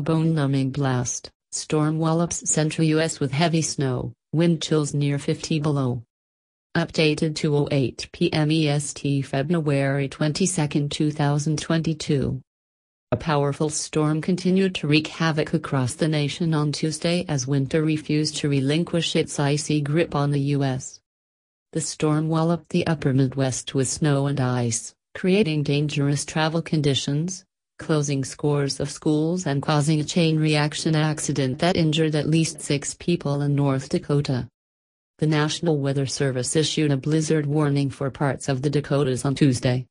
bone-numbing blast, storm wallops central U.S. with heavy snow, wind chills near 50 below. Updated to 08 p.m. EST February 22, 2022. A powerful storm continued to wreak havoc across the nation on Tuesday as winter refused to relinquish its icy grip on the U.S. The storm walloped the upper Midwest with snow and ice, creating dangerous travel conditions, closing scores of schools and causing a chain reaction accident that injured at least six people in North Dakota. The National Weather Service issued a blizzard warning for parts of the Dakotas on Tuesday.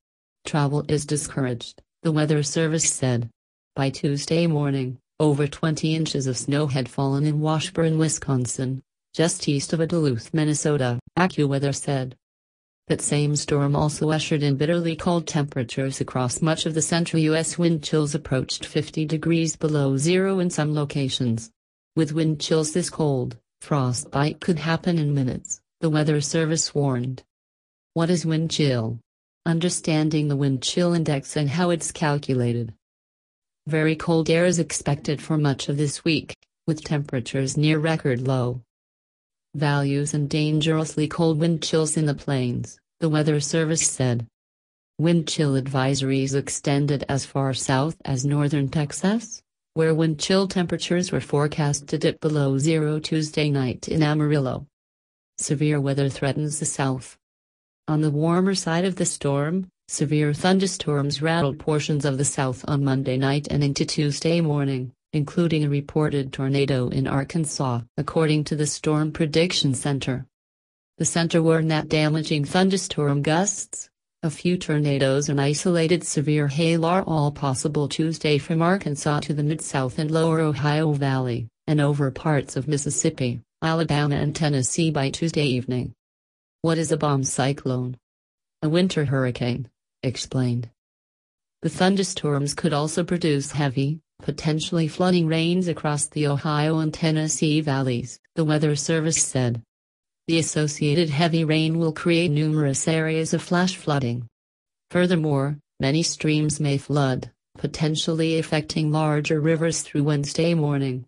Travel is discouraged, the Weather Service said. By Tuesday morning, over 20 inches of snow had fallen in Washburn, Wisconsin, just east of Duluth, Minnesota, AccuWeather said. That same storm also ushered in bitterly cold temperatures across much of the central U.S. Wind chills approached 50 degrees below zero in some locations. With wind chills this cold, Frostbite could happen in minutes, the Weather Service warned. What is wind chill? Understanding the wind chill index and how it's calculated. Very cold air is expected for much of this week, with temperatures near record low. Values and dangerously cold wind chills in the plains, the Weather Service said. Wind chill advisories extended as far south as northern Texas, where wind chill temperatures were forecast to dip below zero Tuesday night in Amarillo. Severe weather threatens the south. On the warmer side of the storm, severe thunderstorms rattled portions of the south on Monday night and into Tuesday morning, including a reported tornado in Arkansas, according to the Storm Prediction Center. The center warned that damaging thunderstorm gusts, a few tornadoes and isolated severe hail are all possible Tuesday from Arkansas to the Mid-South and Lower Ohio Valley, and over parts of Mississippi, Alabama and Tennessee by Tuesday evening. What is a bomb cyclone? A winter hurricane, explained. The thunderstorms could also produce heavy, potentially flooding rains across the Ohio and Tennessee valleys, the Weather Service said. The associated heavy rain will create numerous areas of flash flooding. Furthermore, many streams may flood, potentially affecting larger rivers through Wednesday morning.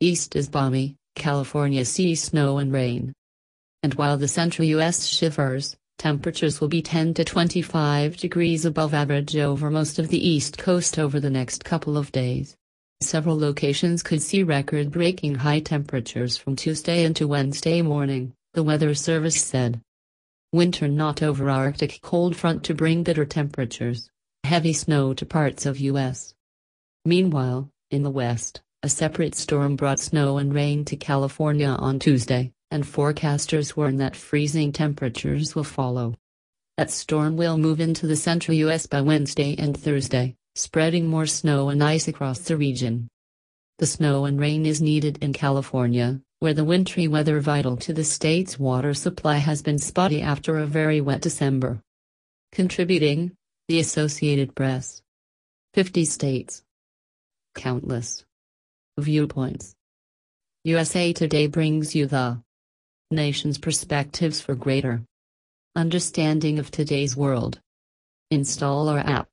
East is balmy, California sees snow and rain. And while the central U.S. shivers, temperatures will be 10 to 25 degrees above average over most of the east coast over the next couple of days. Several locations could see record breaking high temperatures from Tuesday into Wednesday morning the Weather Service said. Winter not over Arctic cold front to bring bitter temperatures, heavy snow to parts of U.S. Meanwhile, in the west, a separate storm brought snow and rain to California on Tuesday, and forecasters warn that freezing temperatures will follow. That storm will move into the central U.S. by Wednesday and Thursday, spreading more snow and ice across the region. The snow and rain is needed in California, where the wintry weather vital to the state's water supply has been spotty after a very wet December. Contributing, the Associated Press. 50 states. Countless viewpoints. USA Today brings you the nation's perspectives for greater understanding of today's world. Install our app.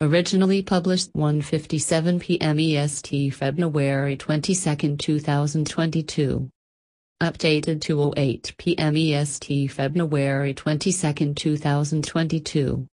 Originally published 1:57 p.m. EST February 22, 2022. Updated to 08 p.m. EST February 22, 2022.